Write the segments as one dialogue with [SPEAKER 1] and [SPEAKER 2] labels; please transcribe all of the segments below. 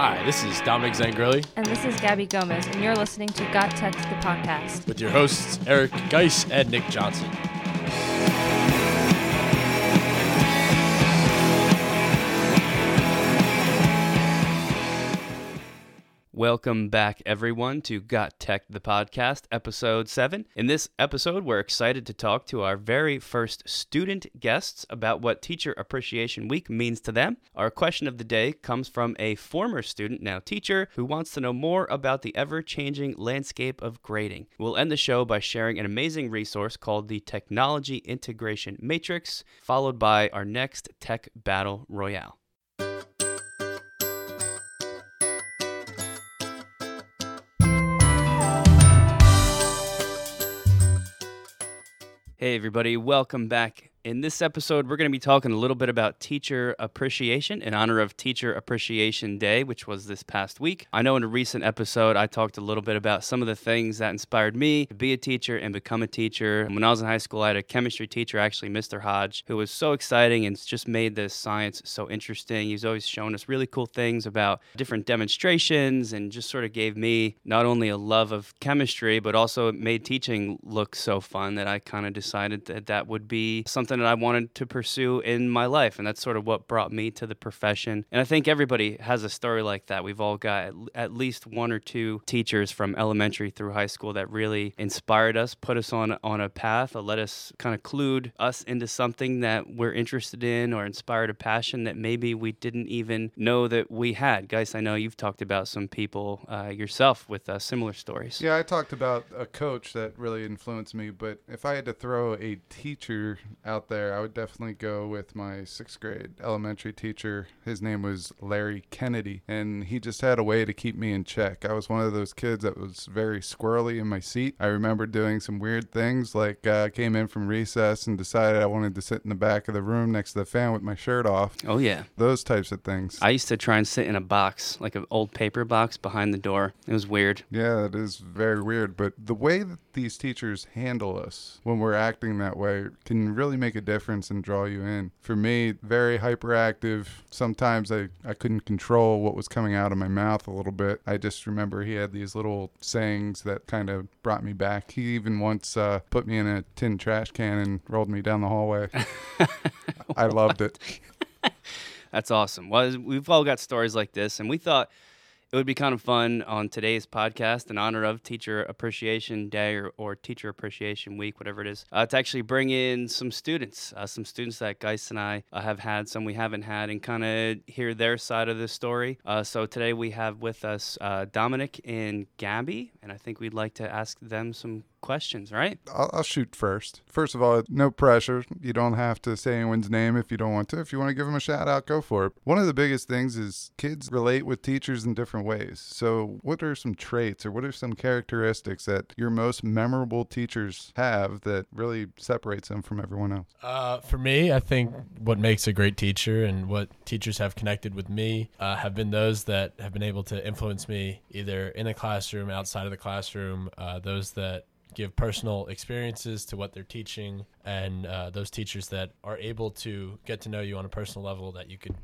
[SPEAKER 1] Hi, this is Dominic Zangrilli
[SPEAKER 2] And this is Gabby Gomez, and you're listening to Got Tech, the podcast.
[SPEAKER 1] with your hosts Eric Geis and Nick Johnson.
[SPEAKER 3] Welcome back, everyone, to Got Tech, the podcast, episode 7. In this episode, we're excited to talk to our very first student guests about what Teacher Appreciation Week means to them. Our question of the day comes from a former student, now teacher, who wants to know more about the ever changing landscape of grading. We'll end the show by sharing an amazing resource called the Technology Integration Matrix, followed by our next Tech Battle Royale. Hey, everybody, welcome back. In this episode, we're going to be talking a little bit about teacher appreciation in honor of Teacher Appreciation Day, which was this past week. I know in a recent episode, I talked a little bit about some of the things that inspired me to be a teacher and become a teacher. When I was in high school, I had a chemistry teacher, actually, Mr. Hodge, who was so exciting and just made this science so interesting. He's always shown us really cool things about different demonstrations and just sort of gave me not only a love of chemistry, but also made teaching look so fun that I kind of decided that that would be something that I wanted to pursue in my life. And that's sort of what brought me to the profession. And I think everybody has a story like that. We've all got at- least one or two teachers from elementary through high school that really inspired us, put us on, on a path, or let us kind of clued us into something that we're interested in or inspired a passion that maybe we didn't even know that we had. Guys, I know you've talked about some people uh, yourself with uh, similar stories.
[SPEAKER 4] Yeah, I talked about a coach that really influenced me, but if I had to throw a teacher out there, I would definitely go with my sixth grade elementary teacher. His name was Larry Kennedy, and he just had a way to keep me in check. I was one of those kids that was very squirrely in my seat. I remember doing some weird things, like uh, I came in from recess and decided I wanted to sit in the back of the room next to the fan with my shirt off.
[SPEAKER 3] Oh, yeah.
[SPEAKER 4] Those types of things.
[SPEAKER 3] I used to try and sit in a box, like an old paper box behind the door. It was weird.
[SPEAKER 4] Yeah, it is very weird. But the way that these teachers handle us when we're acting that way can really make a difference and draw you in. For me, very hyperactive. Sometimes I, I couldn't control what was coming out of my mouth a little bit. I just remember he had these little sayings that kind of brought me back. He even once uh, put me in a tin trash can and rolled me down the hallway. I loved it.
[SPEAKER 3] That's awesome. Well, we've all got stories like this, and we thought it would be kind of fun on today's podcast in honor of Teacher Appreciation Day or, or Teacher Appreciation Week, whatever it is, uh, to actually bring in some students, uh, some students that Geist and I uh, have had, some we haven't had, and kind of hear their side of the story. Uh, so today we have with us uh, Dominic and Gabby, and I think we'd like to ask them some questions, right?
[SPEAKER 4] I'll, I'll shoot first. First of all, no pressure. You don't have to say anyone's name if you don't want to. If you want to give them a shout out, go for it. One of the biggest things is kids relate with teachers in different ways. So, what are some traits or what are some characteristics that your most memorable teachers have that really separates them from everyone else?
[SPEAKER 1] Uh, for me, I think what makes a great teacher and what teachers have connected with me uh, have been those that have been able to influence me either in the classroom, outside of the classroom, uh, those that give personal experiences to what they're teaching, and uh, those teachers that are able to get to know you on a personal level that you could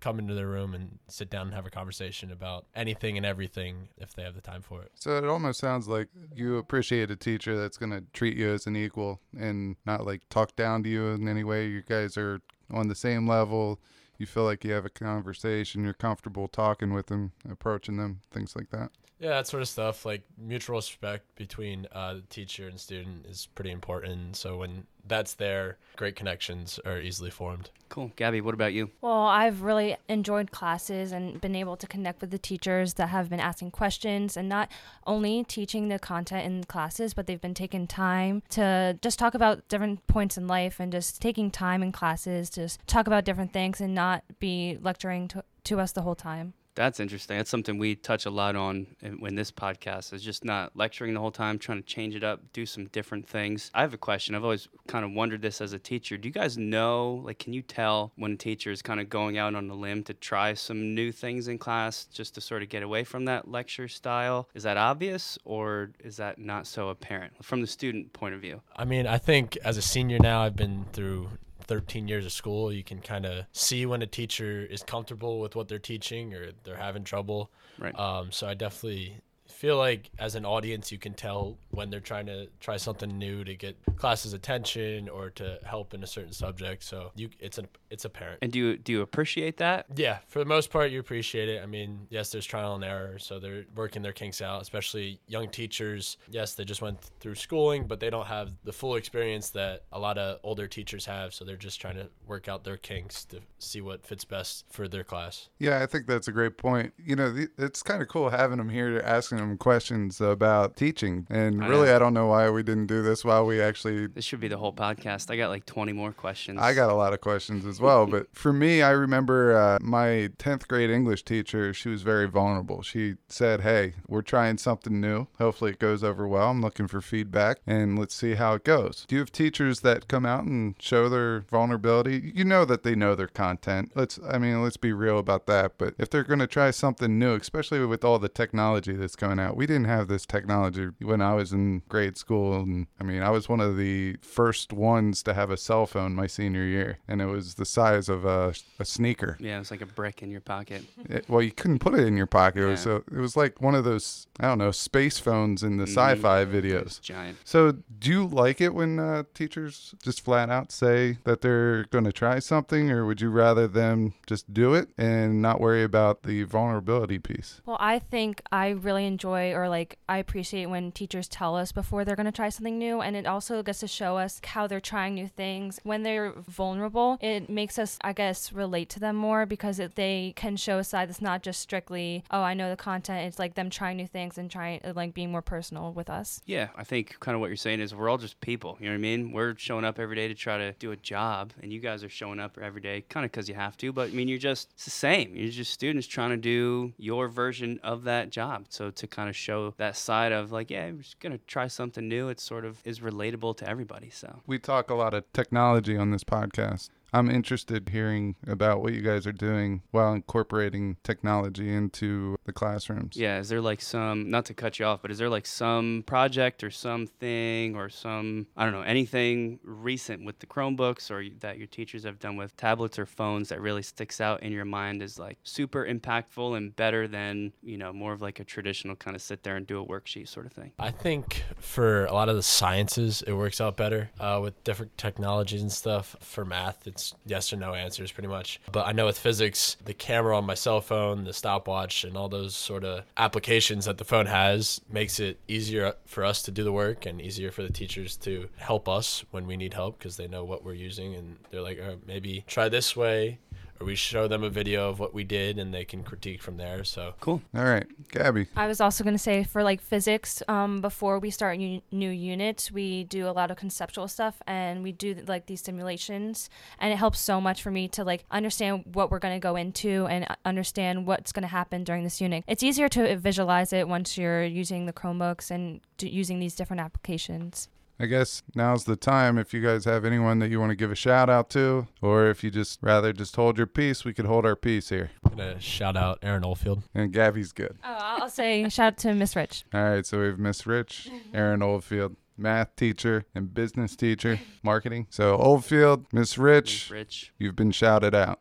[SPEAKER 1] come into their room and sit down and have a conversation about anything and everything if they have the time for it.
[SPEAKER 4] So, it almost sounds like you appreciate a teacher that's going to treat you as an equal and not like talk down to you in any way. You guys are on the same level. You feel like you have a conversation, you're comfortable talking with them, approaching them, things like that.
[SPEAKER 1] Yeah, that sort of stuff, like mutual respect between uh, the teacher and student, is pretty important. So when that's there, great connections are easily formed.
[SPEAKER 3] Cool. Gabby, what about you?
[SPEAKER 2] Well, I've really enjoyed classes and been able to connect with the teachers that have been asking questions and not only teaching the content in classes, but they've been taking time to just talk about different points in life and just taking time in classes to s- talk about different things and not be lecturing to, to us the whole time.
[SPEAKER 3] That's interesting. That's something we touch a lot on in this podcast is just not lecturing the whole time, trying to change it up, do some different things. I have a question. I've always kind of wondered this as a teacher. Do you guys know, like, can you tell when a teacher is kind of going out on a limb to try some new things in class just to sort of get away from that lecture style? Is that obvious or is that not so apparent from the student point of view?
[SPEAKER 1] I mean, I think as a senior now, I've been through 13 years of school, you can kind of see when a teacher is comfortable with what they're teaching or they're having trouble.
[SPEAKER 3] Right.
[SPEAKER 1] Um, so I definitely feel like as an audience you can tell when they're trying to try something new to get classes' attention or to help in a certain subject. So you it's an it's apparent.
[SPEAKER 3] And do you do you appreciate that?
[SPEAKER 1] yeah for the most part you appreciate it. I mean yes there's trial and error so they're working their kinks out especially young teachers. Yes they just went through schooling but they don't have the full experience that a lot of older teachers have so they're just trying to work out their kinks to see what fits best for their class.
[SPEAKER 4] Yeah, I think that's a great point. You know, th- it's kind of cool having them here, asking them questions about teaching. And
[SPEAKER 3] I
[SPEAKER 4] really,
[SPEAKER 3] know.
[SPEAKER 4] I don't know why we didn't do this while we actually.
[SPEAKER 3] This should be the whole podcast. I got like 20 more questions.
[SPEAKER 4] I got a lot of questions as well, but for me, I remember uh, my 10th grade English teacher. She was very vulnerable. She said, Hey, we're trying something new. Hopefully, it goes over well. I'm looking for feedback and let's see how it goes. Do you have teachers that come out and show their vulnerability? You know that they know their content. Let's, I mean, let's be real about that. But if they're going to try something new, especially with all the technology that's coming out, we didn't have this technology when I was in grade school. And I mean, I was one of the first ones to have a cell phone my senior year, and it was the size of a, a sneaker.
[SPEAKER 3] Yeah, it was like a brick in your pocket.
[SPEAKER 4] It- well, you couldn't put it in your pocket. It was,
[SPEAKER 3] Yeah.
[SPEAKER 4] so it was like one of those, I don't know, space phones in the
[SPEAKER 3] Mhm.
[SPEAKER 4] sci-fi videos.
[SPEAKER 3] giant.
[SPEAKER 4] So, do you like it when uh, teachers just flat out say that they're going to try something, or would you rather them just do it and not worry about the vulnerability piece?
[SPEAKER 2] Well, I think I really enjoy or like I appreciate when teachers tell us before they're going to try something new and it also gets to show us how they're trying new things. When they're vulnerable, it makes us I guess relate to them more because it, they can show a side that's not just strictly, oh, I know the content. It's like them trying new things and trying uh, like being more personal with us.
[SPEAKER 3] Yeah, I think kind of what you're saying is we're all just people. You know what I mean? We're showing up every day to try to do a job, and you guys are showing up every day kind of because you have to. But I mean, you're just it's the same. You're just students trying to do your version of that job. So to kind of show that side of like, yeah, I'm just gonna try something new. It sort of is relatable to everybody. So
[SPEAKER 4] We talk a lot of technology on this podcast. I'm interested hearing about what you guys are doing while incorporating technology into the classrooms.
[SPEAKER 3] Yeah, is there like some not to cut you off, but is there like some project or something or some I don't know anything recent with the Chromebooks or that your teachers have done with tablets or phones that really sticks out in your mind as like super impactful and better than you know more of like a traditional kind of sit there and do a worksheet sort of thing?
[SPEAKER 1] I think for a lot of the sciences, it works out better uh, with different technologies and stuff. For math, it's yes or no answers pretty much. But I know with physics, the camera on my cell phone, the stopwatch, and all those sort of applications that the phone has makes it easier for us to do the work and easier for the teachers to help us when we need help because they know what we're using and they're like, oh, maybe try this way. Or we show them a video of what we did and they can critique from there. So
[SPEAKER 3] Cool.
[SPEAKER 4] All right, Gabby.
[SPEAKER 2] I was also going to say for like physics, um, before we start u- new units, we do a lot of conceptual stuff and we do like these simulations, and it helps so much for me to like understand what we're going to go into and uh, understand what's going to happen during this unit. It's easier to visualize it once you're using the Chromebooks and d- using these different applications.
[SPEAKER 4] I guess now's the time if you guys have anyone that you want to give a shout out to, or if you just rather just hold your peace, we could hold our peace here.
[SPEAKER 1] I'm going to shout out Aaron Oldfield.
[SPEAKER 4] And Gabby's good.
[SPEAKER 2] Oh, I'll say shout out to Miss Rich.
[SPEAKER 4] All right, so we have Miss Rich, mm-hmm. Aaron Oldfield, math teacher and business teacher, marketing. So Oldfield, Miss Rich,
[SPEAKER 3] Rich.
[SPEAKER 4] you've been shouted out.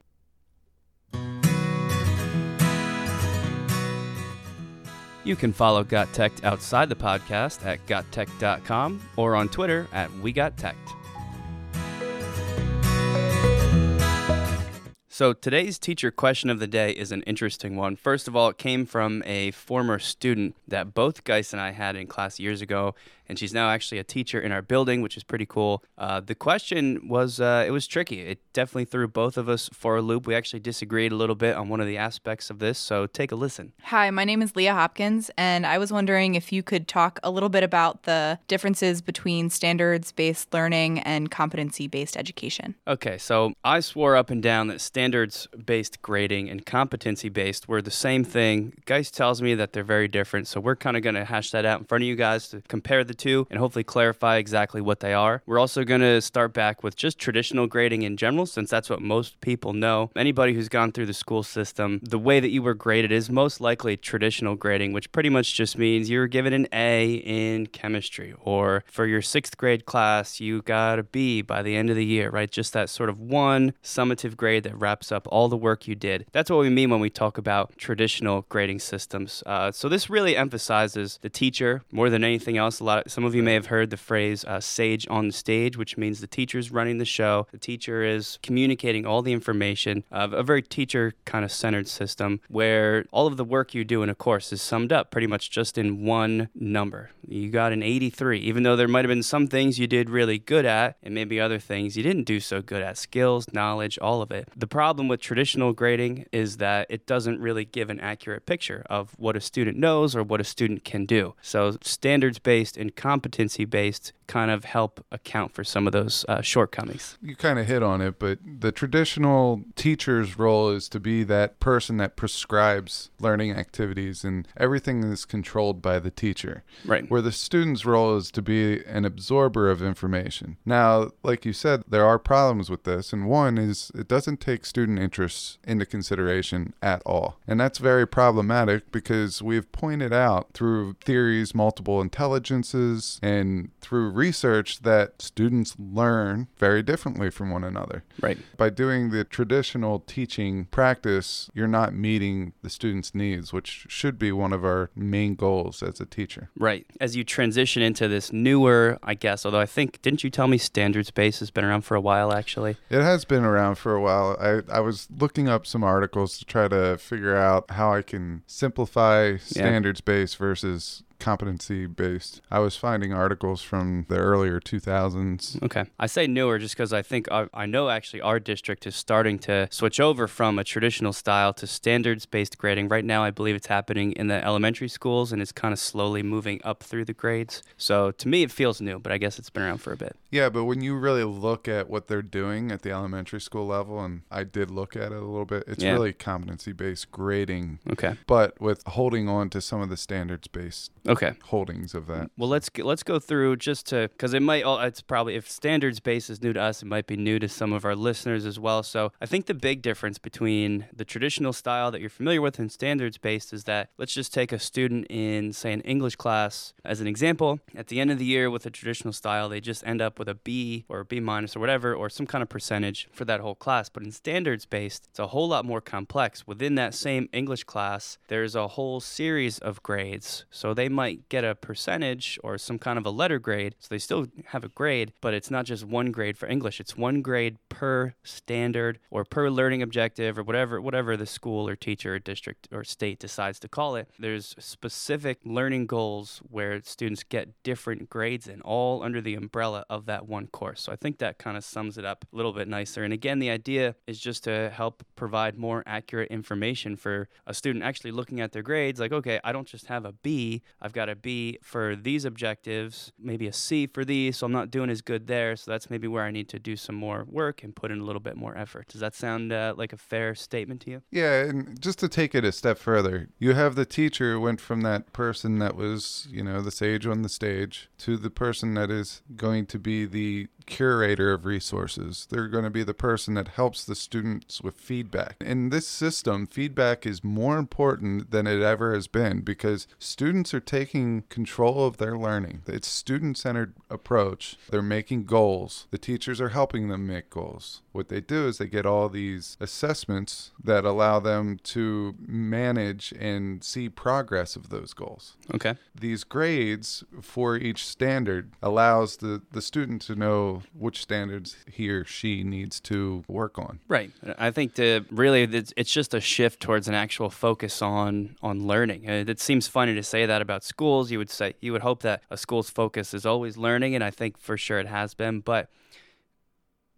[SPEAKER 3] You can follow Got Tech outside the podcast at gottech.com or on Twitter at We So today's teacher question of the day is an interesting one. First of all, it came from a former student that both Geis and I had in class years ago, and she's now actually a teacher in our building, which is pretty cool. Uh, the question was uh, it was tricky. It definitely threw both of us for a loop. We actually disagreed a little bit on one of the aspects of this, so take a listen.
[SPEAKER 5] Hi, my name is Leah Hopkins, and I was wondering if you could talk a little bit about the differences between standards based learning and competency based education.
[SPEAKER 3] Okay, so I swore up and down that standards based grading and competency based were the same thing. Geist tells me that they're very different. So we're kind of going to hash that out in front of you guys to compare the two and hopefully clarify exactly what they are. We're also going to start back with just traditional grading in general, since that's what most people know. Anybody who's gone through the school system, the way that you were graded is most likely traditional grading, which pretty much just means you were given an A in chemistry, or for your sixth grade class, you got a B by the end of the year, right? Just that sort of one summative grade that wraps up all the work you did. That's what we mean when we talk about traditional grading systems. Uh, so this really emphasizes the teacher more than anything else. A lot. Of, some of you may have heard the phrase uh, "sage on the stage," which means the teacher's running the show. The teacher is communicating all the information of a very teacher kind of centered system where all of the work you do in a course is summed up pretty much just in one number. You got an 83, even though there might have been some things you did really good at and maybe other things you didn't do so good at skills, knowledge, all of it. The problem with traditional grading is that it doesn't really give an accurate picture of what a student knows or what a student can do. So, standards based and competency based kind of help account for some of those uh, shortcomings.
[SPEAKER 4] You kind of hit on it, but the traditional teacher's role is to be that person that prescribes learning activities and everything is controlled by the teacher.
[SPEAKER 3] Right.
[SPEAKER 4] Where the student's role is to be an absorber of information. Now, like you said, there are problems with this, and one is it doesn't take student interests into consideration at all. And that's very problematic because we've pointed out through theories, multiple intelligences, and through research that students learn very differently from one another.
[SPEAKER 3] Right.
[SPEAKER 4] By doing the traditional teaching practice, you're not meeting the student's needs, which should be one of our main goals as a teacher.
[SPEAKER 3] Right. As you transition into this newer, I guess, although I think, didn't you tell me standards based has been around for a while actually?
[SPEAKER 4] It has been around for a while. I, I was looking up some articles to try to figure out how I can simplify standards based versus competency based. I was finding articles from the earlier 2000s.
[SPEAKER 3] Okay. I say newer just because I think I, I know actually our district is starting to switch over from a traditional style to standards based grading. Right now, I believe it's happening in the elementary schools and it's kind of slowly moving up through the grades. So to me, it feels new, but I guess it's been around for a bit.
[SPEAKER 4] Yeah, but when you really look at what they're doing at the elementary school level, and I did look at it a little bit, it's
[SPEAKER 3] Yeah.
[SPEAKER 4] really competency based grading,
[SPEAKER 3] Okay.
[SPEAKER 4] but with holding on to some of the standards based
[SPEAKER 3] Okay.
[SPEAKER 4] holdings of that.
[SPEAKER 3] Well, let's let's go through just to because it might all it's probably if standards based is new to us, it might be new to some of our listeners as well. So I think the big difference between the traditional style that you're familiar with and standards based is that let's just take a student in say an English class as an example. At the end of the year with a traditional style, they just end up with a B or a B minus or whatever or some kind of percentage for that whole class. But in standards based, it's a whole lot more complex. Within that same English class, there's a whole series of grades. So they might get a percentage or some kind of a letter grade. So they still have a grade, but it's not just one grade for English. It's one grade per standard or per learning objective or whatever whatever the school or teacher or district or state decides to call it. There's specific learning goals where students get different grades and all under the umbrella of that one course. So I think that kind of sums it up a little bit nicer. And again, the idea is just to help provide more accurate information for a student actually looking at their grades like, okay, I don't just have a B, I've got a B for these objectives, maybe a C for these, so I'm not doing as good there. So that's maybe where I need to do some more work and put in a little bit more effort. Does that sound uh, like a fair statement to you?
[SPEAKER 4] Yeah, and just to take it a step further, you have the teacher went from that person that was, you know, the sage on the stage to the person that is going to be the curator of resources. They're going to be the person that helps the students with feedback. In this system, feedback is more important than it ever has been because students are taking control of their learning. It's student-centered approach. They're making goals. The teachers are helping them make goals. What they do is they get all these assessments that allow them to manage and see progress of those goals
[SPEAKER 3] Okay.
[SPEAKER 4] these grades for each standard allows the, the student to know which standards he or she needs to work on.
[SPEAKER 3] Right. I think the really it's, it's just a shift towards an actual focus on on learning. Uh, It seems funny to say that about schools. You would say you would hope that a school's focus is always learning, and I think for sure it has been. But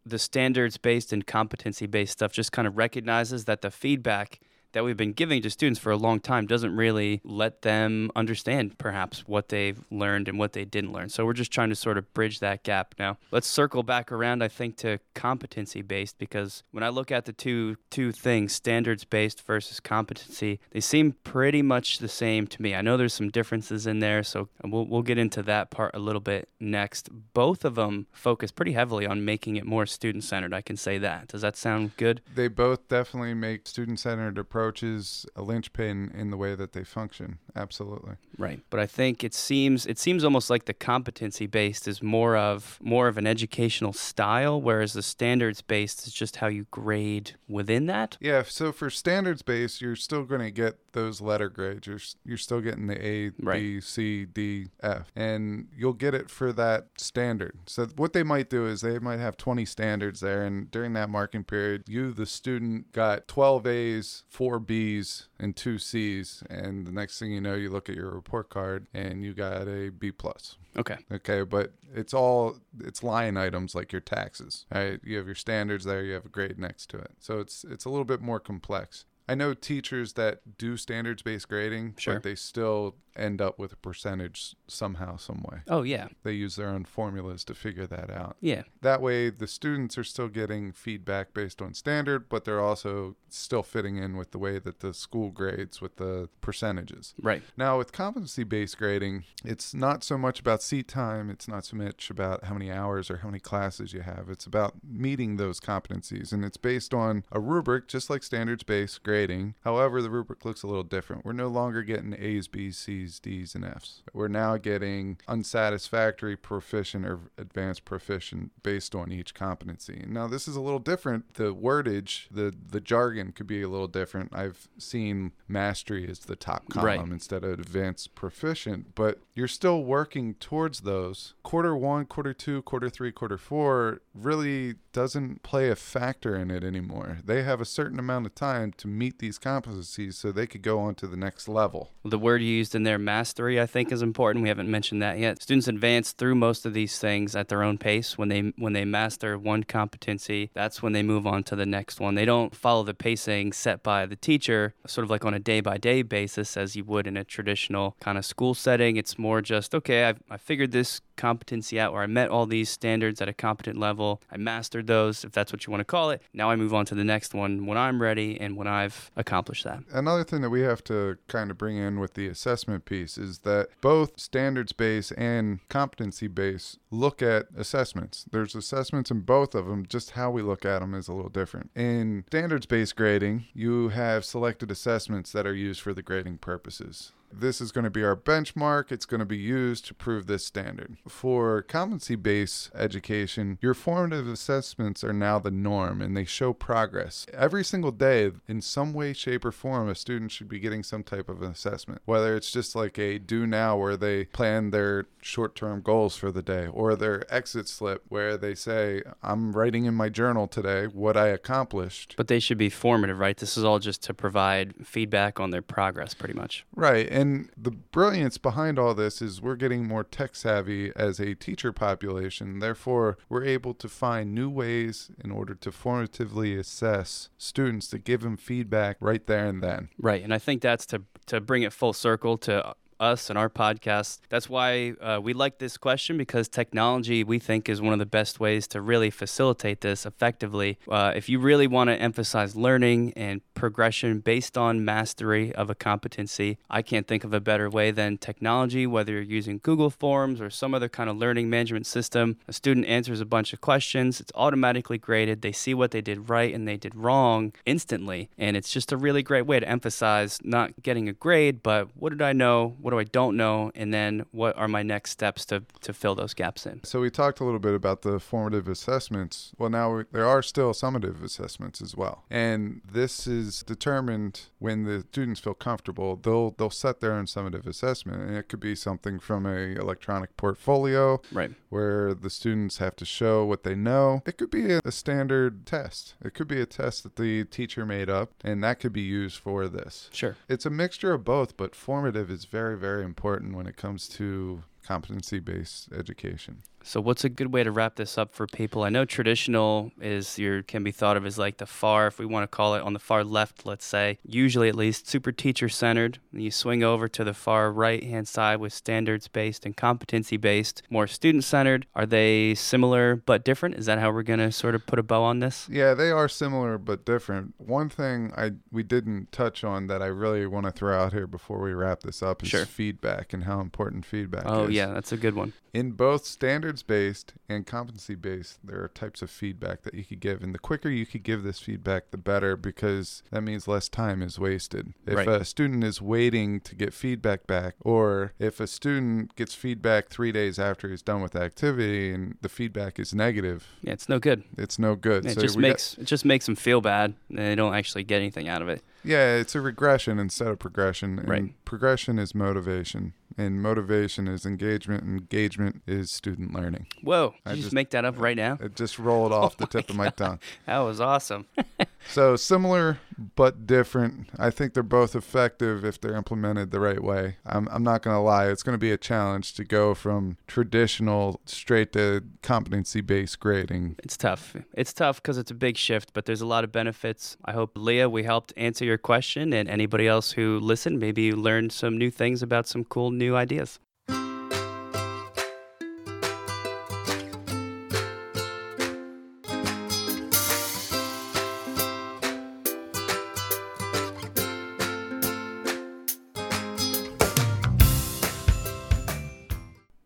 [SPEAKER 3] the standards based and competency based stuff just kind of recognizes that the feedback that we've been giving to students for a long time doesn't really let them understand perhaps what they've learned and what they didn't learn. So we're just trying to sort of bridge that gap now. Let's circle back around I think to competency based because when I look at the two two things, standards based versus competency, they seem pretty much the same to me. I know there's some differences in there, so we'll we'll get into that part a little bit next. Both of them focus pretty heavily on making it more student centered. I can say that. Does that sound good?
[SPEAKER 4] They both definitely make student centered approaches a linchpin in the way that they function. Absolutely.
[SPEAKER 3] Right. But I think it seems it seems almost like the competency based is more of more of an educational style, whereas the standards based is just how you grade within that.
[SPEAKER 4] Yeah, so for standards based, you're still going to get those letter grades. You're you're still getting the A,
[SPEAKER 3] Right.
[SPEAKER 4] B, C, D, F, and you'll get it for that standard. So what they might do is they might have 20 standards there, and during that marking period, you the student got 12 A's, four B's, and two C's, and the next thing you know, you look at your report card and you got a B plus.
[SPEAKER 3] Okay.
[SPEAKER 4] Okay, but it's all it's line items like your taxes. Right? You have your standards there, you have a grade next to it. So it's it's a little bit more complex. I know teachers that do standards based grading,
[SPEAKER 3] Sure.
[SPEAKER 4] but they still end up with a percentage somehow, some way.
[SPEAKER 3] Oh yeah.
[SPEAKER 4] They use their own formulas to figure that out.
[SPEAKER 3] Yeah.
[SPEAKER 4] That way, the students are still getting feedback based on standard, but they're also still fitting in with the way that the school grades with the percentages.
[SPEAKER 3] Right.
[SPEAKER 4] Now, with competency based grading, it's not so much about seat time, it's not so much about how many hours or how many classes you have. It's about meeting those competencies, and it's based on a rubric, just like standards based grading. However, the rubric looks a little different. We're no longer getting A's, B's, C's, D's, and F's. We're now getting unsatisfactory, proficient, or advanced proficient based on each competency. Now, this is a little different. The wordage, the, the jargon could be a little different. I've seen mastery as the top column
[SPEAKER 3] Right.
[SPEAKER 4] instead of advanced proficient, but you're still working towards those. Quarter one, quarter two, quarter three, quarter four really doesn't play a factor in it anymore. They have a certain amount of time to meet these competencies so they could go on to the next level.
[SPEAKER 3] The word you used in there, mastery, I think is important. We haven't mentioned that yet. Students advance through most of these things at their own pace. When they when they master one competency, that's when they move on to the next one. They don't follow the pacing set by the teacher, sort of like on a day by day basis as you would in a traditional kind of school setting. It's more just okay. I've I figured this competency at or I met all these standards at a competent level. I mastered those, if that's what you want to call it. Now I move on to the next one when I'm ready and when I've accomplished that.
[SPEAKER 4] Another thing that we have to kind of bring in with the assessment piece is that both standards based and competency based look at assessments. There's assessments in both of them, just how we look at them is a little different. In standards based grading, you have selected assessments that are used for the grading purposes. This is going to be our benchmark. It's going to be used to prove this standard. For competency based education, your formative assessments are now the norm and they show progress. Every single day, in some way, shape, or form, a student should be getting some type of an assessment. Whether it's just like a do now where they plan their short term goals for the day, or their exit slip where they say, I'm writing in my journal today what I accomplished.
[SPEAKER 3] But they should be formative, right? This is all just to provide feedback on their progress, pretty much.
[SPEAKER 4] Right. And the brilliance behind all this is we're getting more tech savvy as a teacher population. Therefore, we're able to find new ways in order to formatively assess students to give them feedback right there and then.
[SPEAKER 3] Right. And I think that's to, to bring it full circle to us and our podcast. That's why uh, we like this question because technology, we think, is one of the best ways to really facilitate this effectively. Uh, if you really want to emphasize learning and progression based on mastery of a competency, I can't think of a better way than technology, whether you're using Google Forms or some other kind of learning management system. A student answers a bunch of questions, it's automatically graded. They see what they did right and they did wrong instantly. And it's just a really great way to emphasize not getting a grade, but what did I know? What do I don't know? And then what are my next steps to, to fill those gaps in?
[SPEAKER 4] So we talked a little bit about the formative assessments. Well, now we, there are still summative assessments as well, and this is determined when the students feel comfortable. They'll they'll set their own summative assessment, and it could be something from a electronic portfolio
[SPEAKER 3] Right.
[SPEAKER 4] Where the students have to show what they know. It could be a, a standard test. It could be a test that the teacher made up, and that could be used for this.
[SPEAKER 3] Sure.
[SPEAKER 4] It's a mixture of both, but formative is very, very important when it comes to competency based education.
[SPEAKER 3] So, what's a good way to wrap this up for people? I know traditional is your can be thought of as like the far, if we want to call it on the far left, let's say, usually at least super teacher centered. You swing over to the far right hand side with standards based and competency based, more student centered. Are they similar but different? Is that how we're going to sort of put a bow on this?
[SPEAKER 4] Yeah, they are similar but different. One thing I we didn't touch on that I really want to throw out here before we wrap this up is
[SPEAKER 3] Sure.
[SPEAKER 4] feedback and how important feedback
[SPEAKER 3] Oh,
[SPEAKER 4] is.
[SPEAKER 3] Oh, yeah, that's a good one.
[SPEAKER 4] In both standards based and competency based, there are types of feedback that you could give. And the quicker you could give this feedback, the better because that means less time is wasted. If
[SPEAKER 3] Right.
[SPEAKER 4] a student is waiting to get feedback back, or if a student gets feedback three days after he's done with the activity and the feedback is negative,
[SPEAKER 3] Yeah, it's no good.
[SPEAKER 4] it's no good.
[SPEAKER 3] It
[SPEAKER 4] So
[SPEAKER 3] just
[SPEAKER 4] we got-
[SPEAKER 3] makes it just makes them feel bad, and they don't actually get anything out of it.
[SPEAKER 4] Yeah, it's a regression instead of progression. And
[SPEAKER 3] Right.
[SPEAKER 4] progression is motivation. And motivation is engagement. Engagement is student learning.
[SPEAKER 3] Whoa! Did
[SPEAKER 4] I
[SPEAKER 3] you just,
[SPEAKER 4] just-
[SPEAKER 3] make that up right now?
[SPEAKER 4] It just rolled off the oh tip of my tongue.
[SPEAKER 3] That was awesome.
[SPEAKER 4] So similar but different. I think they're both effective if they're implemented the right way. I'm, I'm not going to lie. It's going to be a challenge to go from traditional straight to competency based grading.
[SPEAKER 3] It's tough. It's tough because it's a big shift, but there's a lot of benefits. I hope, Leah, we helped answer your question, and anybody else who listened, maybe you learned some new things about some cool new ideas.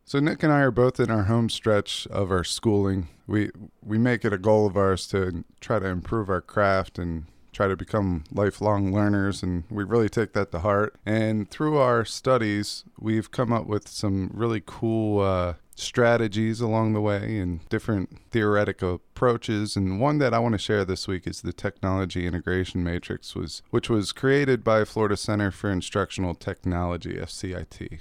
[SPEAKER 4] So Nick and I are both in our home stretch of our schooling. We we make it a goal of ours to try to improve our craft and try to become lifelong learners and we really take that to heart. And through our studies, we've come up with some really cool uh, strategies along the way and different theoretical approaches and one that I want to share this week is the technology integration matrix was which was created by Florida Center for Instructional Technology FCIT.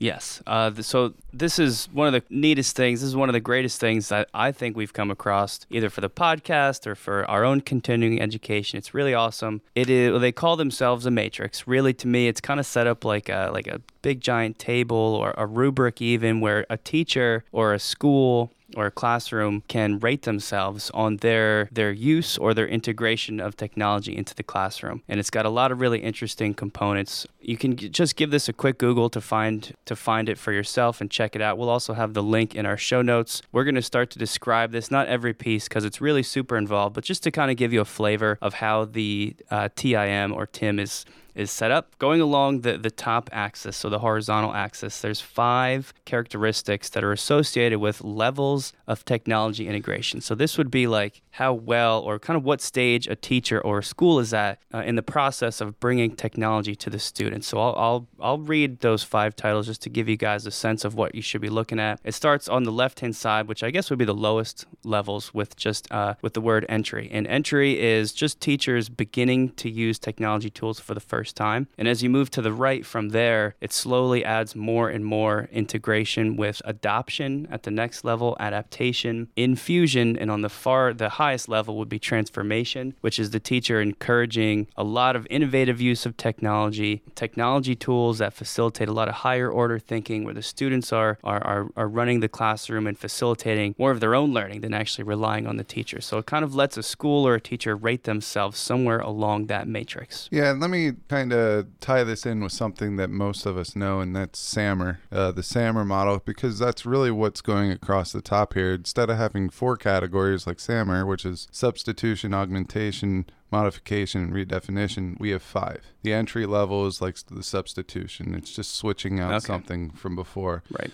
[SPEAKER 3] Yes. Uh, th- so this is one of the neatest things. This is one of the greatest things that I think we've come across, either for the podcast or for our own continuing education. It's really awesome. It is. They call themselves a matrix. Really, to me, it's kind of set up like a like a big giant table or a rubric, even where a teacher or a school or a classroom can rate themselves on their their use or their integration of technology into the classroom. And it's got a lot of really interesting components. You can g- just give this a quick google to find to find it for yourself and check it out. We'll also have the link in our show notes. We're going to start to describe this not every piece because it's really super involved but just to kind of give you a flavor of how the uh, tim or tim is is set up. Going along the, the top axis, so the horizontal axis, there's five characteristics that are associated with levels of technology integration. So this would be like how well or kind of what stage a teacher or a school is at uh, in the process of bringing technology to the students. So I'll, I'll, I'll read those five titles just to give you guys a sense of what you should be looking at. It starts on the left-hand side, which I guess would be the lowest levels with just uh, with the word entry. And entry is just teachers beginning to use technology tools for the first time. And as you move to the right from there, it slowly adds more and more integration with adoption at the next level, adaptation, infusion, and on the far the highest level would be transformation, which is the teacher encouraging a lot of innovative use of technology, technology tools that facilitate a lot of higher order thinking where the students are are, are, are running the classroom and facilitating more of their own learning than actually relying on the teacher. So it kind of lets a school or a teacher rate themselves somewhere along that matrix.
[SPEAKER 4] Yeah, let me kind of tie this in with something that most of us know, and that's SAMR, uh, the SAMR model, because that's really what's going across the top here. Instead of having four categories like SAMR, which is substitution, augmentation, modification, and redefinition, we have five. The entry level is like the substitution, it's just switching out
[SPEAKER 3] Okay.
[SPEAKER 4] something from before.
[SPEAKER 3] Right.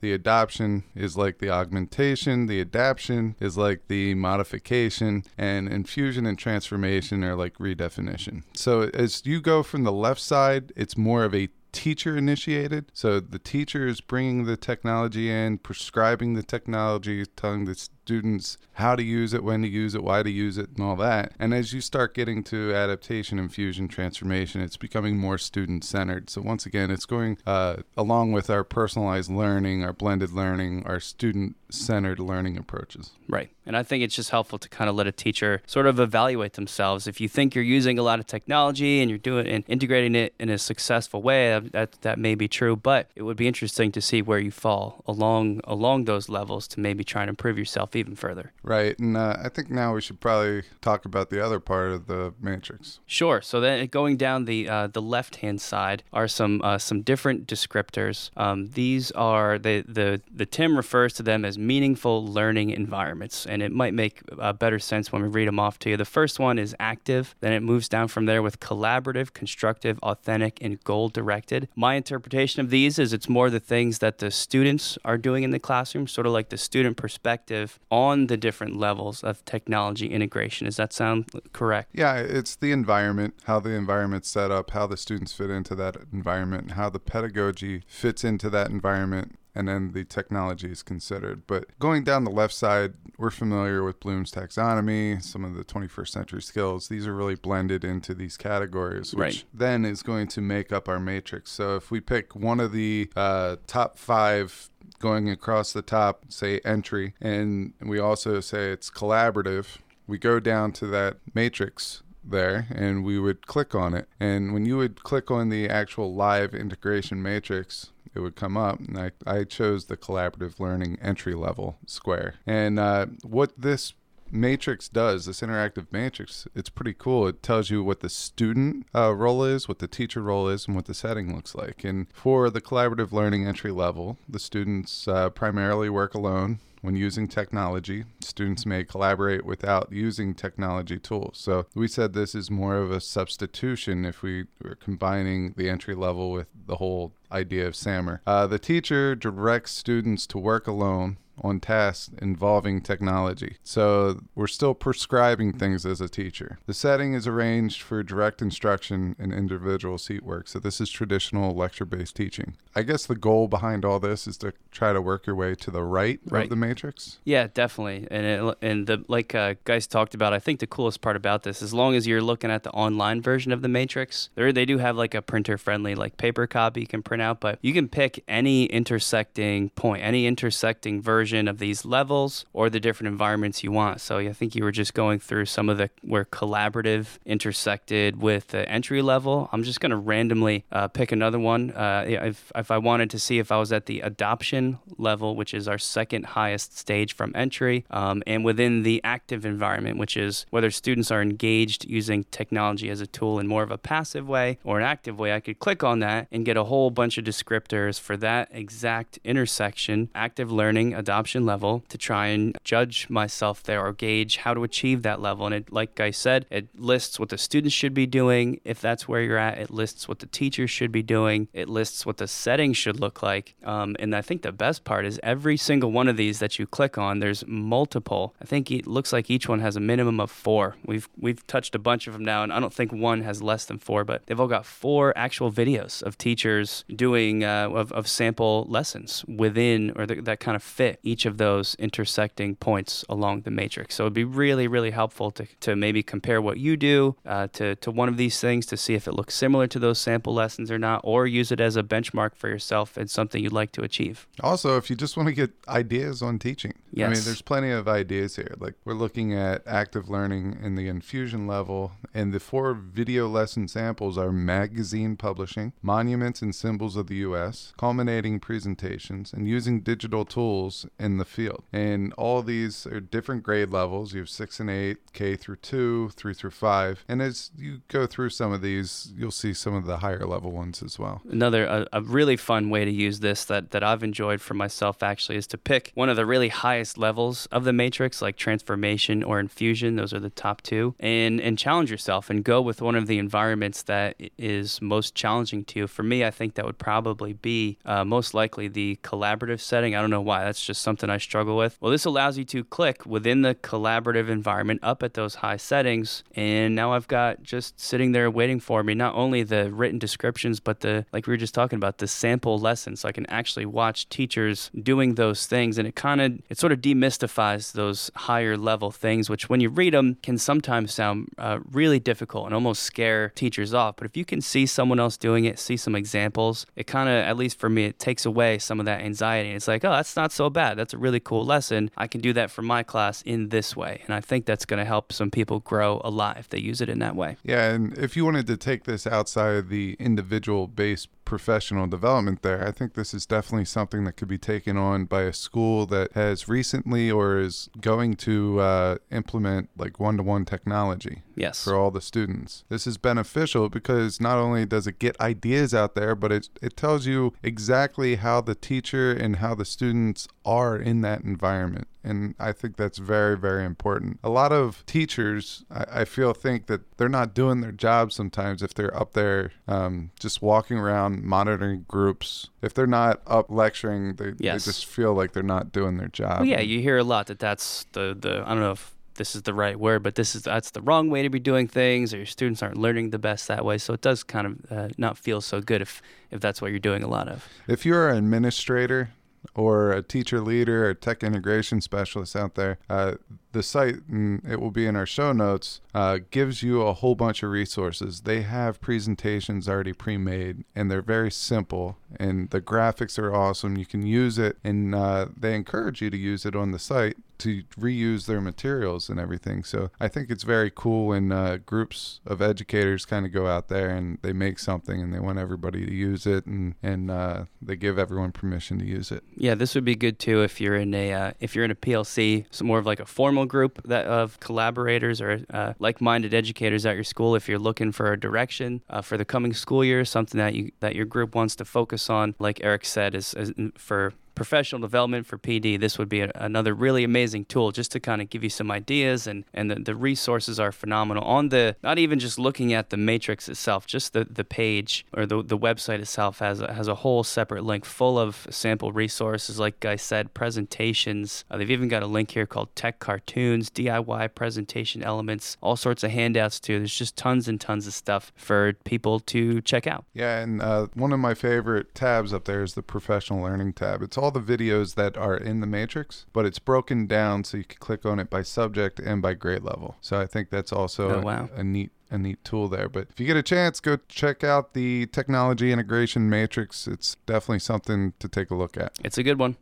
[SPEAKER 4] The adoption is like the augmentation, the adaption is like the modification, and infusion and transformation are like redefinition. So as you go from the left side, it's more of a teacher initiated. So the teacher is bringing the technology in, prescribing the technology, telling the students how to use it, when to use it, why to use it, and all that. And as you start getting to adaptation, infusion, transformation, it's becoming more student centered. So once again, it's going uh, along with our personalized learning, our blended learning, our student centered learning approaches.
[SPEAKER 3] Right. And I think it's just helpful to kind of let a teacher sort of evaluate themselves. If you think you're using a lot of technology and you're doing and integrating it in a successful way, that that may be true, but it would be interesting to see where you fall along along those levels to maybe try and improve yourself even further.
[SPEAKER 4] Right. And uh, I think now we should probably talk about the other part of the matrix.
[SPEAKER 3] Sure. So then going down the uh, the left hand side are some uh, some different descriptors. Um, these are the the the Tim refers to them as meaningful learning environments, and it might make uh, better sense when we read them off to you. The first one is active, then it moves down from there with collaborative, constructive, authentic, and goal directed. My interpretation of these is it's more the things that the students are doing in the classroom, sort of like the student perspective on the different levels of technology integration. Does that sound correct?
[SPEAKER 4] Yeah, it's the environment, how the environment's set up, how the students fit into that environment, how the pedagogy fits into that environment, and then the technology is considered. But going down the left side, we're familiar with Bloom's taxonomy, some of the 21st century skills. These are really blended into these categories, which
[SPEAKER 3] Right.
[SPEAKER 4] then is going to make up our matrix. So if we pick one of the uh, top five going across the top, say entry, and we also say it's collaborative, we go down to that matrix there and we would click on it. And when you would click on the actual live integration matrix, it would come up. And I, I chose the collaborative learning entry level square. And uh, what this matrix does this interactive matrix it's pretty cool it tells you what the student uh, role is what the teacher role is and what the setting looks like and for the collaborative learning entry level the students uh, primarily work alone when using technology, students may collaborate without using technology tools. So we said this is more of a substitution if we were combining the entry level with the whole idea of SAMR. Uh, the teacher directs students to work alone on tasks involving technology. So we're still prescribing things as a teacher. The setting is arranged for direct instruction and individual seat work. So this is traditional lecture based teaching. I guess the goal behind all this is to try to work your way to the right,
[SPEAKER 3] Right.
[SPEAKER 4] of the matrix.
[SPEAKER 3] Yeah, definitely. And it, and the like uh, guys talked about, I think the coolest part about this, as long as you're looking at the online version of the Matrix, they do have like a printer friendly like paper copy you can print out, but you can pick any intersecting point, any intersecting version of these levels or the different environments you want. So I think you were just going through some of the where collaborative intersected with the entry level. I'm just going to randomly uh, pick another one. Uh, if if I wanted to see if I was at the adoption level, which is our second highest stage from entry, um, and within the active environment, which is whether students are engaged using technology as a tool in more of a passive way or an active way, I could click on that and get a whole bunch of descriptors for that exact intersection, active learning, adoption level, to try and judge myself there or gauge how to achieve that level. And it, like I said, it lists what the students should be doing. If that's where you're at, it lists what the teachers should be doing. It lists what the setting should look like. Um, and I think the best part is every single one of these that you click on, there's multiple. I think it looks like each one has a minimum of four. We've we've touched a bunch of them now, and I don't think one has less than four, but they've all got four actual videos of teachers doing uh, of, of sample lessons within or th- that kind of fit each of those intersecting points along the matrix. So it'd be really really helpful to, to maybe compare what you do uh, to to one of these things to see if it looks similar to those sample lessons or not, or use it as a benchmark for yourself and something you'd like to achieve.
[SPEAKER 4] Also, if you just want to get ideas on teaching, yes. I mean, there's plenty of ideas here. Like we're looking at active learning in the infusion level, and the four video lesson samples are magazine publishing, monuments and symbols of the U.S., culminating presentations, and using digital tools in the field. And all these are different grade levels. You have six and eight, K through two, three through five, and as you go through some of these, you'll see some of the higher level ones as well.
[SPEAKER 3] Another a, a really fun way to use this that that I've enjoyed for myself actually is to pick one of the really highest levels of the matrix, like transformation or infusion. Those are the top two, and and challenge yourself and go with one of the environments that is most challenging to you. For me, I think that would probably be uh, most likely the collaborative setting. I don't know why. That's just is something I struggle with. Well, this allows you to click within the collaborative environment up at those high settings. And now I've got just sitting there waiting for me not only the written descriptions, but the, like we were just talking about, the sample lessons. So I can actually watch teachers doing those things. And it kind of, it sort of demystifies those higher level things, which when you read them can sometimes sound uh, really difficult and almost scare teachers off. But if you can see someone else doing it, see some examples, it kind of, at least for me, it takes away some of that anxiety. It's like, oh, that's not so bad. That's a really cool lesson. I can do that for my class in this way. And I think that's going to help some people grow a lot if they use it in that way.
[SPEAKER 4] Yeah, and if you wanted to take this outside of the individual based professional development there, I think this is definitely something that could be taken on by a school that has recently or is going to uh, implement like one to one technology
[SPEAKER 3] Yes.
[SPEAKER 4] for all the students. This is beneficial because not only does it get ideas out there, but it, it tells you exactly how the teacher and how the students are in that environment. And I think that's very, very important. A lot of teachers, I, I feel, think that they're not doing their job sometimes if they're up there um, just walking around monitoring groups. If they're not up lecturing, they,
[SPEAKER 3] Yes.
[SPEAKER 4] they just feel like they're not doing their job.
[SPEAKER 3] Well, yeah, you hear a lot that that's the, the I don't know if this is the right word, but this is that's the wrong way to be doing things, or your students aren't learning the best that way. So it does kind of uh, not feel so good if if that's what you're doing a lot of.
[SPEAKER 4] If you're an administrator or a teacher leader or tech integration specialist out there, uh, the site, and it will be in our show notes, uh, gives you a whole bunch of resources. They have presentations already pre made and they're very simple, and the graphics are awesome. You can use it, and uh, they encourage you to use it on the site to reuse their materials and everything. So I think it's very cool when uh, groups of educators kind of go out there and they make something and they want everybody to use it and and uh, they give everyone permission to use it.
[SPEAKER 3] Yeah, this would be good too if you're in a uh, if you're in a PLC, so more of like a formal group that of collaborators or uh, like-minded educators at your school. If you're looking for a direction uh, for the coming school year, something that you that your group wants to focus on, like Eric said, is, is for professional development for PD, this would be a, another really amazing tool just to kind of give you some ideas and, and the, the resources are phenomenal on the, not even just looking at the matrix itself, just the, the page or the, the website itself has a, has a whole separate link full of sample resources. Like I said, presentations. Uh, they've even got a link here called tech cartoons, DIY presentation elements, all sorts of handouts too. There's just tons and tons of stuff for people to check out.
[SPEAKER 4] Yeah, and uh, one of my favorite tabs up there is the professional learning tab. It's all the videos that are in the matrix, but it's broken down so you can click on it by subject and by grade level. So I think that's also
[SPEAKER 3] Oh,
[SPEAKER 4] a-
[SPEAKER 3] wow.
[SPEAKER 4] a, neat a neat tool there. But if you get a chance, go check out the technology integration matrix. It's definitely something to take a look at.
[SPEAKER 3] It's a good one.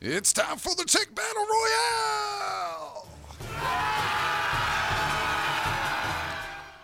[SPEAKER 4] It's time for the Tech Battle Royale!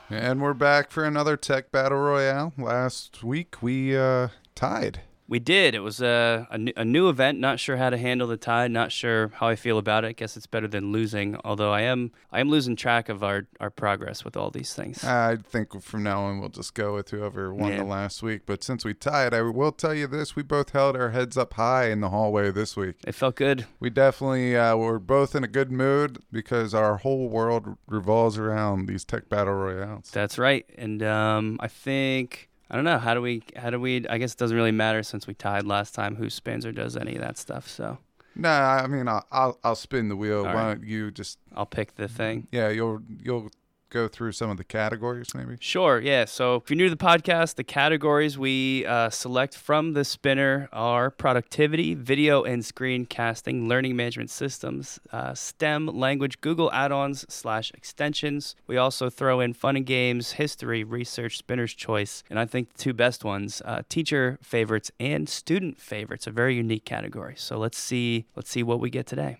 [SPEAKER 4] And we're back for another Tech Battle Royale. Last week we uh, tied.
[SPEAKER 3] We did. It was a, a, new- a new event. Not sure how to handle the tide. Not sure how I feel about it. I guess it's better than losing. Although I am, I am losing track of our, our progress with all these things.
[SPEAKER 4] I think from now on we'll just go with whoever won
[SPEAKER 3] Yeah.
[SPEAKER 4] the last week. But since we tied, I will tell you this: we both held our heads up high in the hallway this week.
[SPEAKER 3] It felt good.
[SPEAKER 4] We definitely uh, were both in a good mood because our whole world revolves around these tech battle royales.
[SPEAKER 3] That's right. And um, I think I don't know how do we how do we? I guess it doesn't really matter since we tied last time. Who spins or does any of that stuff? So
[SPEAKER 4] Nah, I mean I'll I'll, I'll spin the wheel.
[SPEAKER 3] All
[SPEAKER 4] Why
[SPEAKER 3] right.
[SPEAKER 4] don't you just
[SPEAKER 3] I'll pick the thing.
[SPEAKER 4] yeah you'll you'll go through some of the categories maybe.
[SPEAKER 3] Sure, yeah. So if you're new to the podcast, the categories we uh, select from the spinner are productivity, video and screen casting, learning management systems, uh, STEM, language, Google add-ons slash extensions. We also throw in fun and games, history, research, spinner's choice, and I think the two best ones, uh, teacher favorites and student favorites, a very unique category. So let's see, let's see what we get today.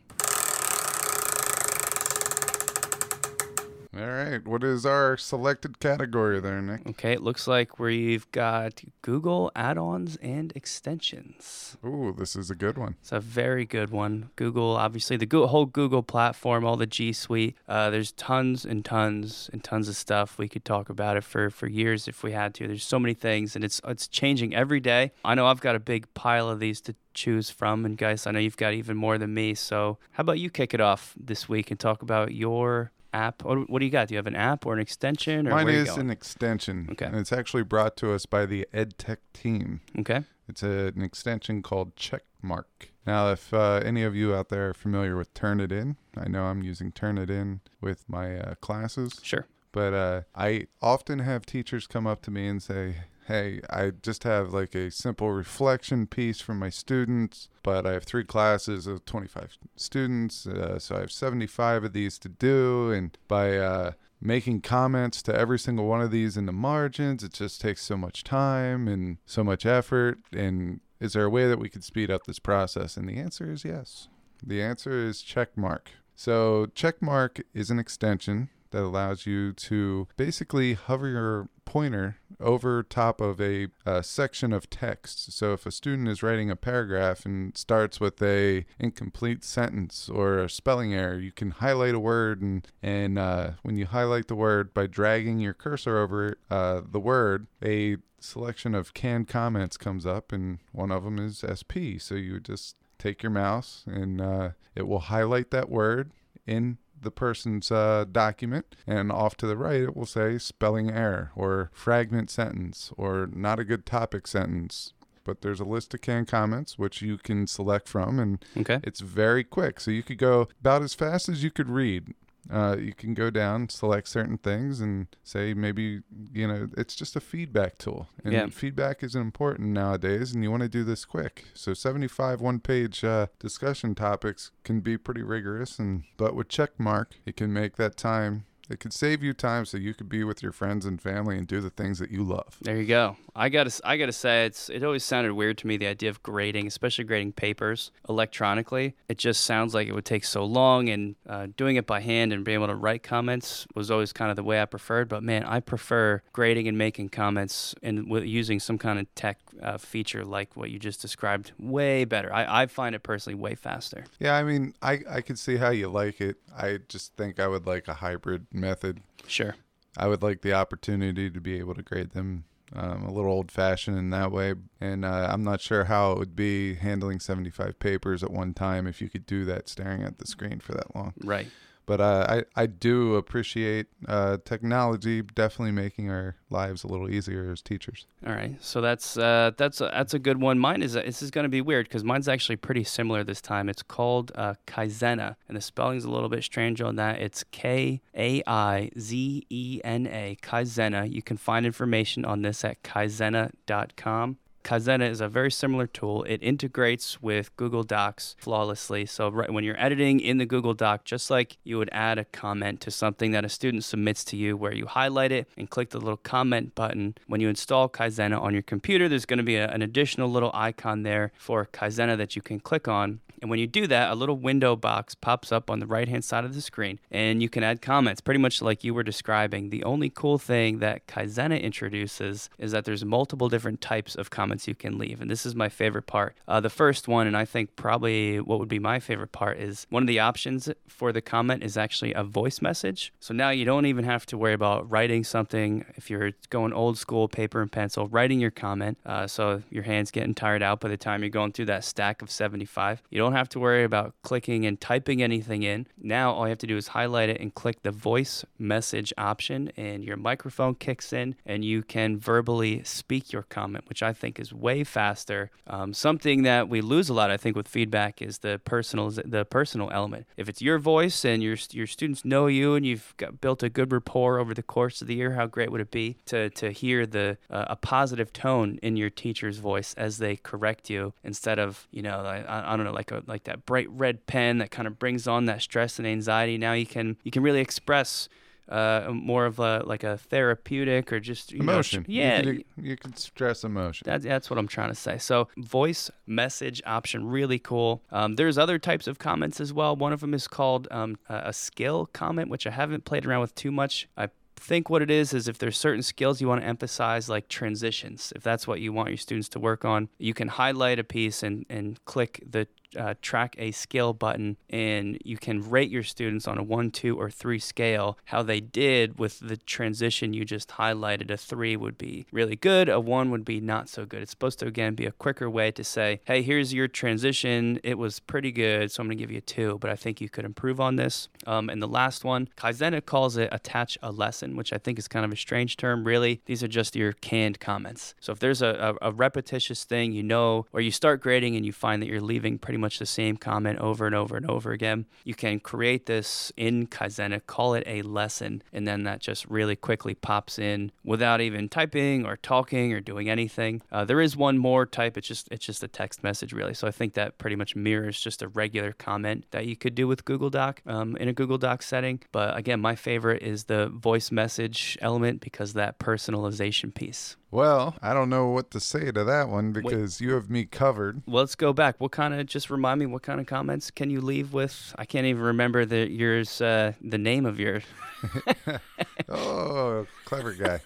[SPEAKER 4] All right, what is our selected category there, Nick?
[SPEAKER 3] Okay, it looks like we've got Google add-ons and extensions.
[SPEAKER 4] Ooh, this is a good one.
[SPEAKER 3] It's a very good one. Google, obviously, the whole Google platform, all the G Suite. Uh, there's tons and tons and tons of stuff. We could talk about it for, for years if we had to. There's so many things, and it's it's changing every day. I know I've got a big pile of these to choose from, and guys, I know you've got even more than me. So, how about you kick it off this week and talk about your app? What, what do you got? Do you have an app or an extension? Or
[SPEAKER 4] Mine is an extension.
[SPEAKER 3] Okay.
[SPEAKER 4] And it's actually brought to us by the EdTech team.
[SPEAKER 3] okay.
[SPEAKER 4] It's a, an extension called Checkmark. Now, if uh, any of you out there are familiar with Turnitin, I know I'm using Turnitin with my uh, classes,
[SPEAKER 3] Sure.
[SPEAKER 4] but uh, I often have teachers come up to me and say, Hey, I just have like a simple reflection piece for my students, but I have three classes of 25 students, uh, so I have 75 of these to do. And by uh, making comments to every single one of these in the margins, it just takes so much time and so much effort. And is there a way that we could speed up this process? And the answer is yes. The answer is Checkmark. So, Checkmark is an extension that allows you to basically hover your pointer over top of a, uh section of text. So if a student is writing a paragraph and starts with a incomplete sentence or a spelling error, you can highlight a word and and uh, when you highlight the word by dragging your cursor over uh, the word, a selection of canned comments comes up, and one of them is SP. So you just take your mouse and uh, it will highlight that word in the person's uh, document, and off to the right it will say spelling error or fragment sentence or not a good topic sentence. But there's a list of canned comments which you can select from, and
[SPEAKER 3] Okay.
[SPEAKER 4] it's very quick. So you could go about as fast as you could read. Uh, you can go down, select certain things, and say maybe you know it's just a feedback tool. And
[SPEAKER 3] Yeah.
[SPEAKER 4] feedback is important nowadays, and you want to do this quick. So 75 one-page uh, discussion topics can be pretty rigorous, and but with checkmark, it can make that time. It could save you time, so you could be with your friends and family and do the things that you love.
[SPEAKER 3] There you go. I gotta, I gotta say, it's it always sounded weird to me the idea of grading, especially grading papers electronically. It just sounds like it would take so long, and uh, doing it by hand and being able to write comments was always kind of the way I preferred. But man, I prefer grading and making comments and with using some kind of tech uh, feature like what you just described way better. I, I find it personally way faster.
[SPEAKER 4] Yeah, I mean, I I could see how you like it. I just think I would like a hybrid method.
[SPEAKER 3] Sure.
[SPEAKER 4] I would like the opportunity to be able to grade them um, a little old fashioned in that way. And uh, I'm not sure how it would be handling 75 papers at one time if you could do that staring at the screen for that long.
[SPEAKER 3] Right.
[SPEAKER 4] But uh, I, I do appreciate uh, technology definitely making our lives a little easier as teachers.
[SPEAKER 3] All right, so that's uh, that's a, that's a good one. Mine is this is going to be weird because mine's actually pretty similar this time. It's called uh, Kaizena, and the spelling's a little bit strange on that. It's K A I Z E N A Kaizena. You can find information on this at kaizena.com. Kaizena is a very similar tool. It integrates with Google Docs flawlessly. So right when you're editing in the Google Doc, just like you would add a comment to something that a student submits to you, where you highlight it and click the little comment button. When you install Kaizena on your computer, there's going to be a, an additional little icon there for Kaizena that you can click on. And when you do that, a little window box pops up on the right hand side of the screen, and you can add comments, pretty much like you were describing. The only cool thing that Kaizena introduces is that there's multiple different types of comments you can leave, and this is my favorite part. Uh, the first one, and I think probably what would be my favorite part, is one of the options for the comment is actually a voice message. So now you don't even have to worry about writing something if you're going old school, paper and pencil, writing your comment. Uh, so your hand's getting tired out by the time you're going through that stack of 75. You don't have to worry about clicking and typing anything in. Now all you have to do is highlight it and click the voice message option, and your microphone kicks in, and you can verbally speak your comment, which I think is way faster. Um, something that we lose a lot, I think, with feedback is the personal the personal element. If it's your voice and your your students know you and you've got, built a good rapport over the course of the year, how great would it be to to hear the uh, a positive tone in your teacher's voice as they correct you instead of you know I, I don't know like a like that bright red pen that kind of brings on that stress and anxiety. Now you can you can really express uh, more of a like a therapeutic or just you know,
[SPEAKER 4] Emotion.
[SPEAKER 3] yeah,
[SPEAKER 4] You can, you can stress emotion.
[SPEAKER 3] that's, that's what I'm trying to say. So, voice message option, really cool. Um, there's other types of comments as well. One of them is called um, a skill comment, which I haven't played around with too much. I think what it is is if there's certain skills you want to emphasize, like transitions, if that's what you want your students to work on, you can highlight a piece and, and click the uh, track a scale button and you can rate your students on a one, two, or three scale. How they did with the transition you just highlighted. A three would be really good, a one would be not so good. It's supposed to, again, be a quicker way to say, hey, here's your transition. It was pretty good, so I'm going to give you a two, but I think you could improve on this. Um, and the last one, Kaizena calls it attach a lesson, which I think is kind of a strange term. Really, these are just your canned comments. So if there's a, a, a repetitious thing, you know, or you start grading and you find that you're leaving pretty much the same comment over and over and over again, you can create this in Kaizena, call it a lesson, and then that just really quickly pops in without even typing or talking or doing anything. Uh, there is one more type. It's just it's just a text message really. So I think that pretty much mirrors just a regular comment that you could do with Google Doc um, in a Google Doc setting. But again, my favorite is the voice message element because that personalization piece.
[SPEAKER 4] Well, I don't know what to say to that one because you have me covered.
[SPEAKER 3] Well, let's go back. What kind of just remind me what kind of comments can you leave with? I can't even remember the yours uh, the name of yours.
[SPEAKER 4] oh, clever guy.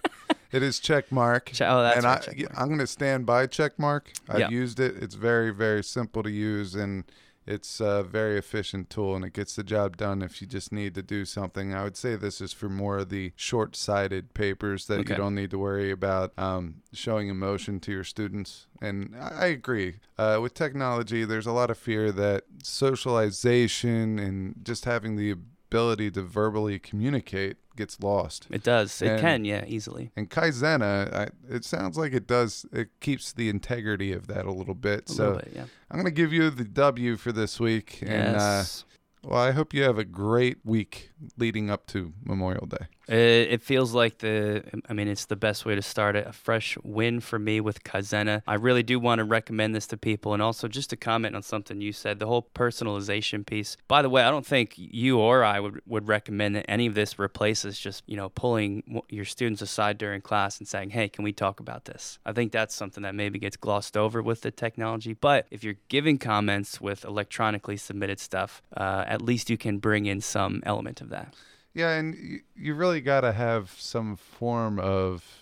[SPEAKER 4] It is checkmark.
[SPEAKER 3] Che- oh, that's
[SPEAKER 4] and
[SPEAKER 3] right,
[SPEAKER 4] I. I'm going to stand by checkmark. I've
[SPEAKER 3] Yeah.
[SPEAKER 4] used it. It's very, very simple to use, and it's a very efficient tool, and it gets the job done if you just need to do something. I would say this is for more of the short-sighted papers that
[SPEAKER 3] Okay.
[SPEAKER 4] you don't need to worry about um, showing emotion to your students. And I I agree. Uh, with technology, there's a lot of fear that socialization and just having the ability to verbally communicate gets lost.
[SPEAKER 3] It does. It can, yeah, easily.
[SPEAKER 4] And Kaizena, I, it sounds like it does. It keeps the integrity of that a little bit.
[SPEAKER 3] A
[SPEAKER 4] so
[SPEAKER 3] little bit, yeah.
[SPEAKER 4] I'm gonna give you the W for this week. And uh,
[SPEAKER 3] yes.
[SPEAKER 4] well, I hope you have a great week leading up to Memorial Day.
[SPEAKER 3] It, feels like the, I mean, it's the best way to start it. A fresh win for me with Kaizena. I really do want to recommend this to people. And also, just to comment on something you said, the whole personalization piece. By the way, I don't think you or I would, would recommend that any of this replaces just, you know, pulling your students aside during class and saying, hey, can we talk about this? I think that's something that maybe gets glossed over with the technology. But if you're giving comments with electronically submitted stuff, uh, at least you can bring in some element of that.
[SPEAKER 4] Yeah, and you, you really got to have some form of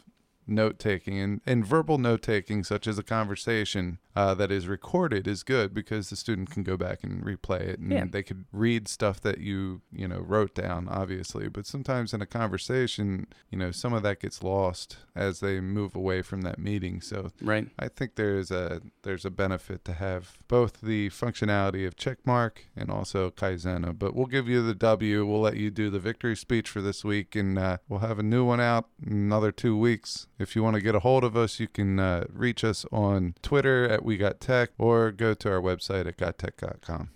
[SPEAKER 4] note taking and, and verbal note taking, such as a conversation uh, that is recorded, is good because the student can go back and replay it and
[SPEAKER 3] Yeah.
[SPEAKER 4] they could read stuff that you you know wrote down, obviously. But sometimes in a conversation, you know, some of that gets lost as they move away from that meeting. So
[SPEAKER 3] Right.
[SPEAKER 4] I think there's a there's a benefit to have both the functionality of checkmark and also Kaizena. But we'll give you the W. We'll let you do the victory speech for this week, and uh, we'll have a new one out in another two weeks. If you want to get a hold of us, you can uh, reach us on Twitter at We Got Tech or go to our website at gottech.com.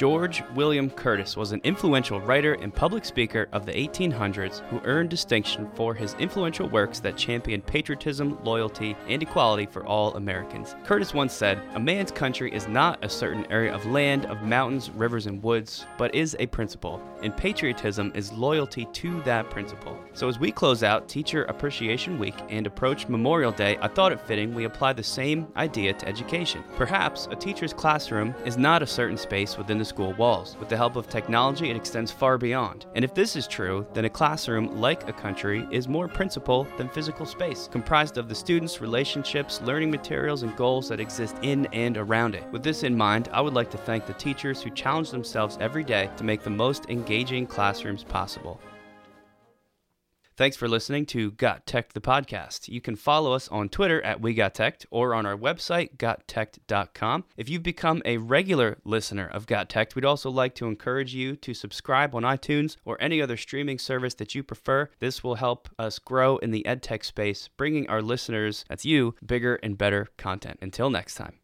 [SPEAKER 3] George William Curtis was an influential writer and public speaker of the 1800s who earned distinction for his influential works that championed patriotism, loyalty, and equality for all Americans. Curtis once said, A man's country is not a certain area of land, of mountains, rivers, and woods, but is a principle, and patriotism is loyalty to that principle. So as we close out Teacher Appreciation Week and approach Memorial Day, I thought it fitting we apply the same idea to education. Perhaps a teacher's classroom is not a certain space within the school walls. With the help of technology, it extends far beyond. And if this is true, then a classroom, like a country, is more principle than physical space, comprised of the students' relationships, learning materials, and goals that exist in and around it. With this in mind, I would like to thank the teachers who challenge themselves every day to make the most engaging classrooms possible. Thanks for listening to Got Tech the podcast. You can follow us on Twitter at We Got Tech or on our website gottech.com. If you've become a regular listener of Got Tech, we'd also like to encourage you to subscribe on iTunes or any other streaming service that you prefer. This will help us grow in the edtech space, bringing our listeners, that's you, bigger and better content. Until next time.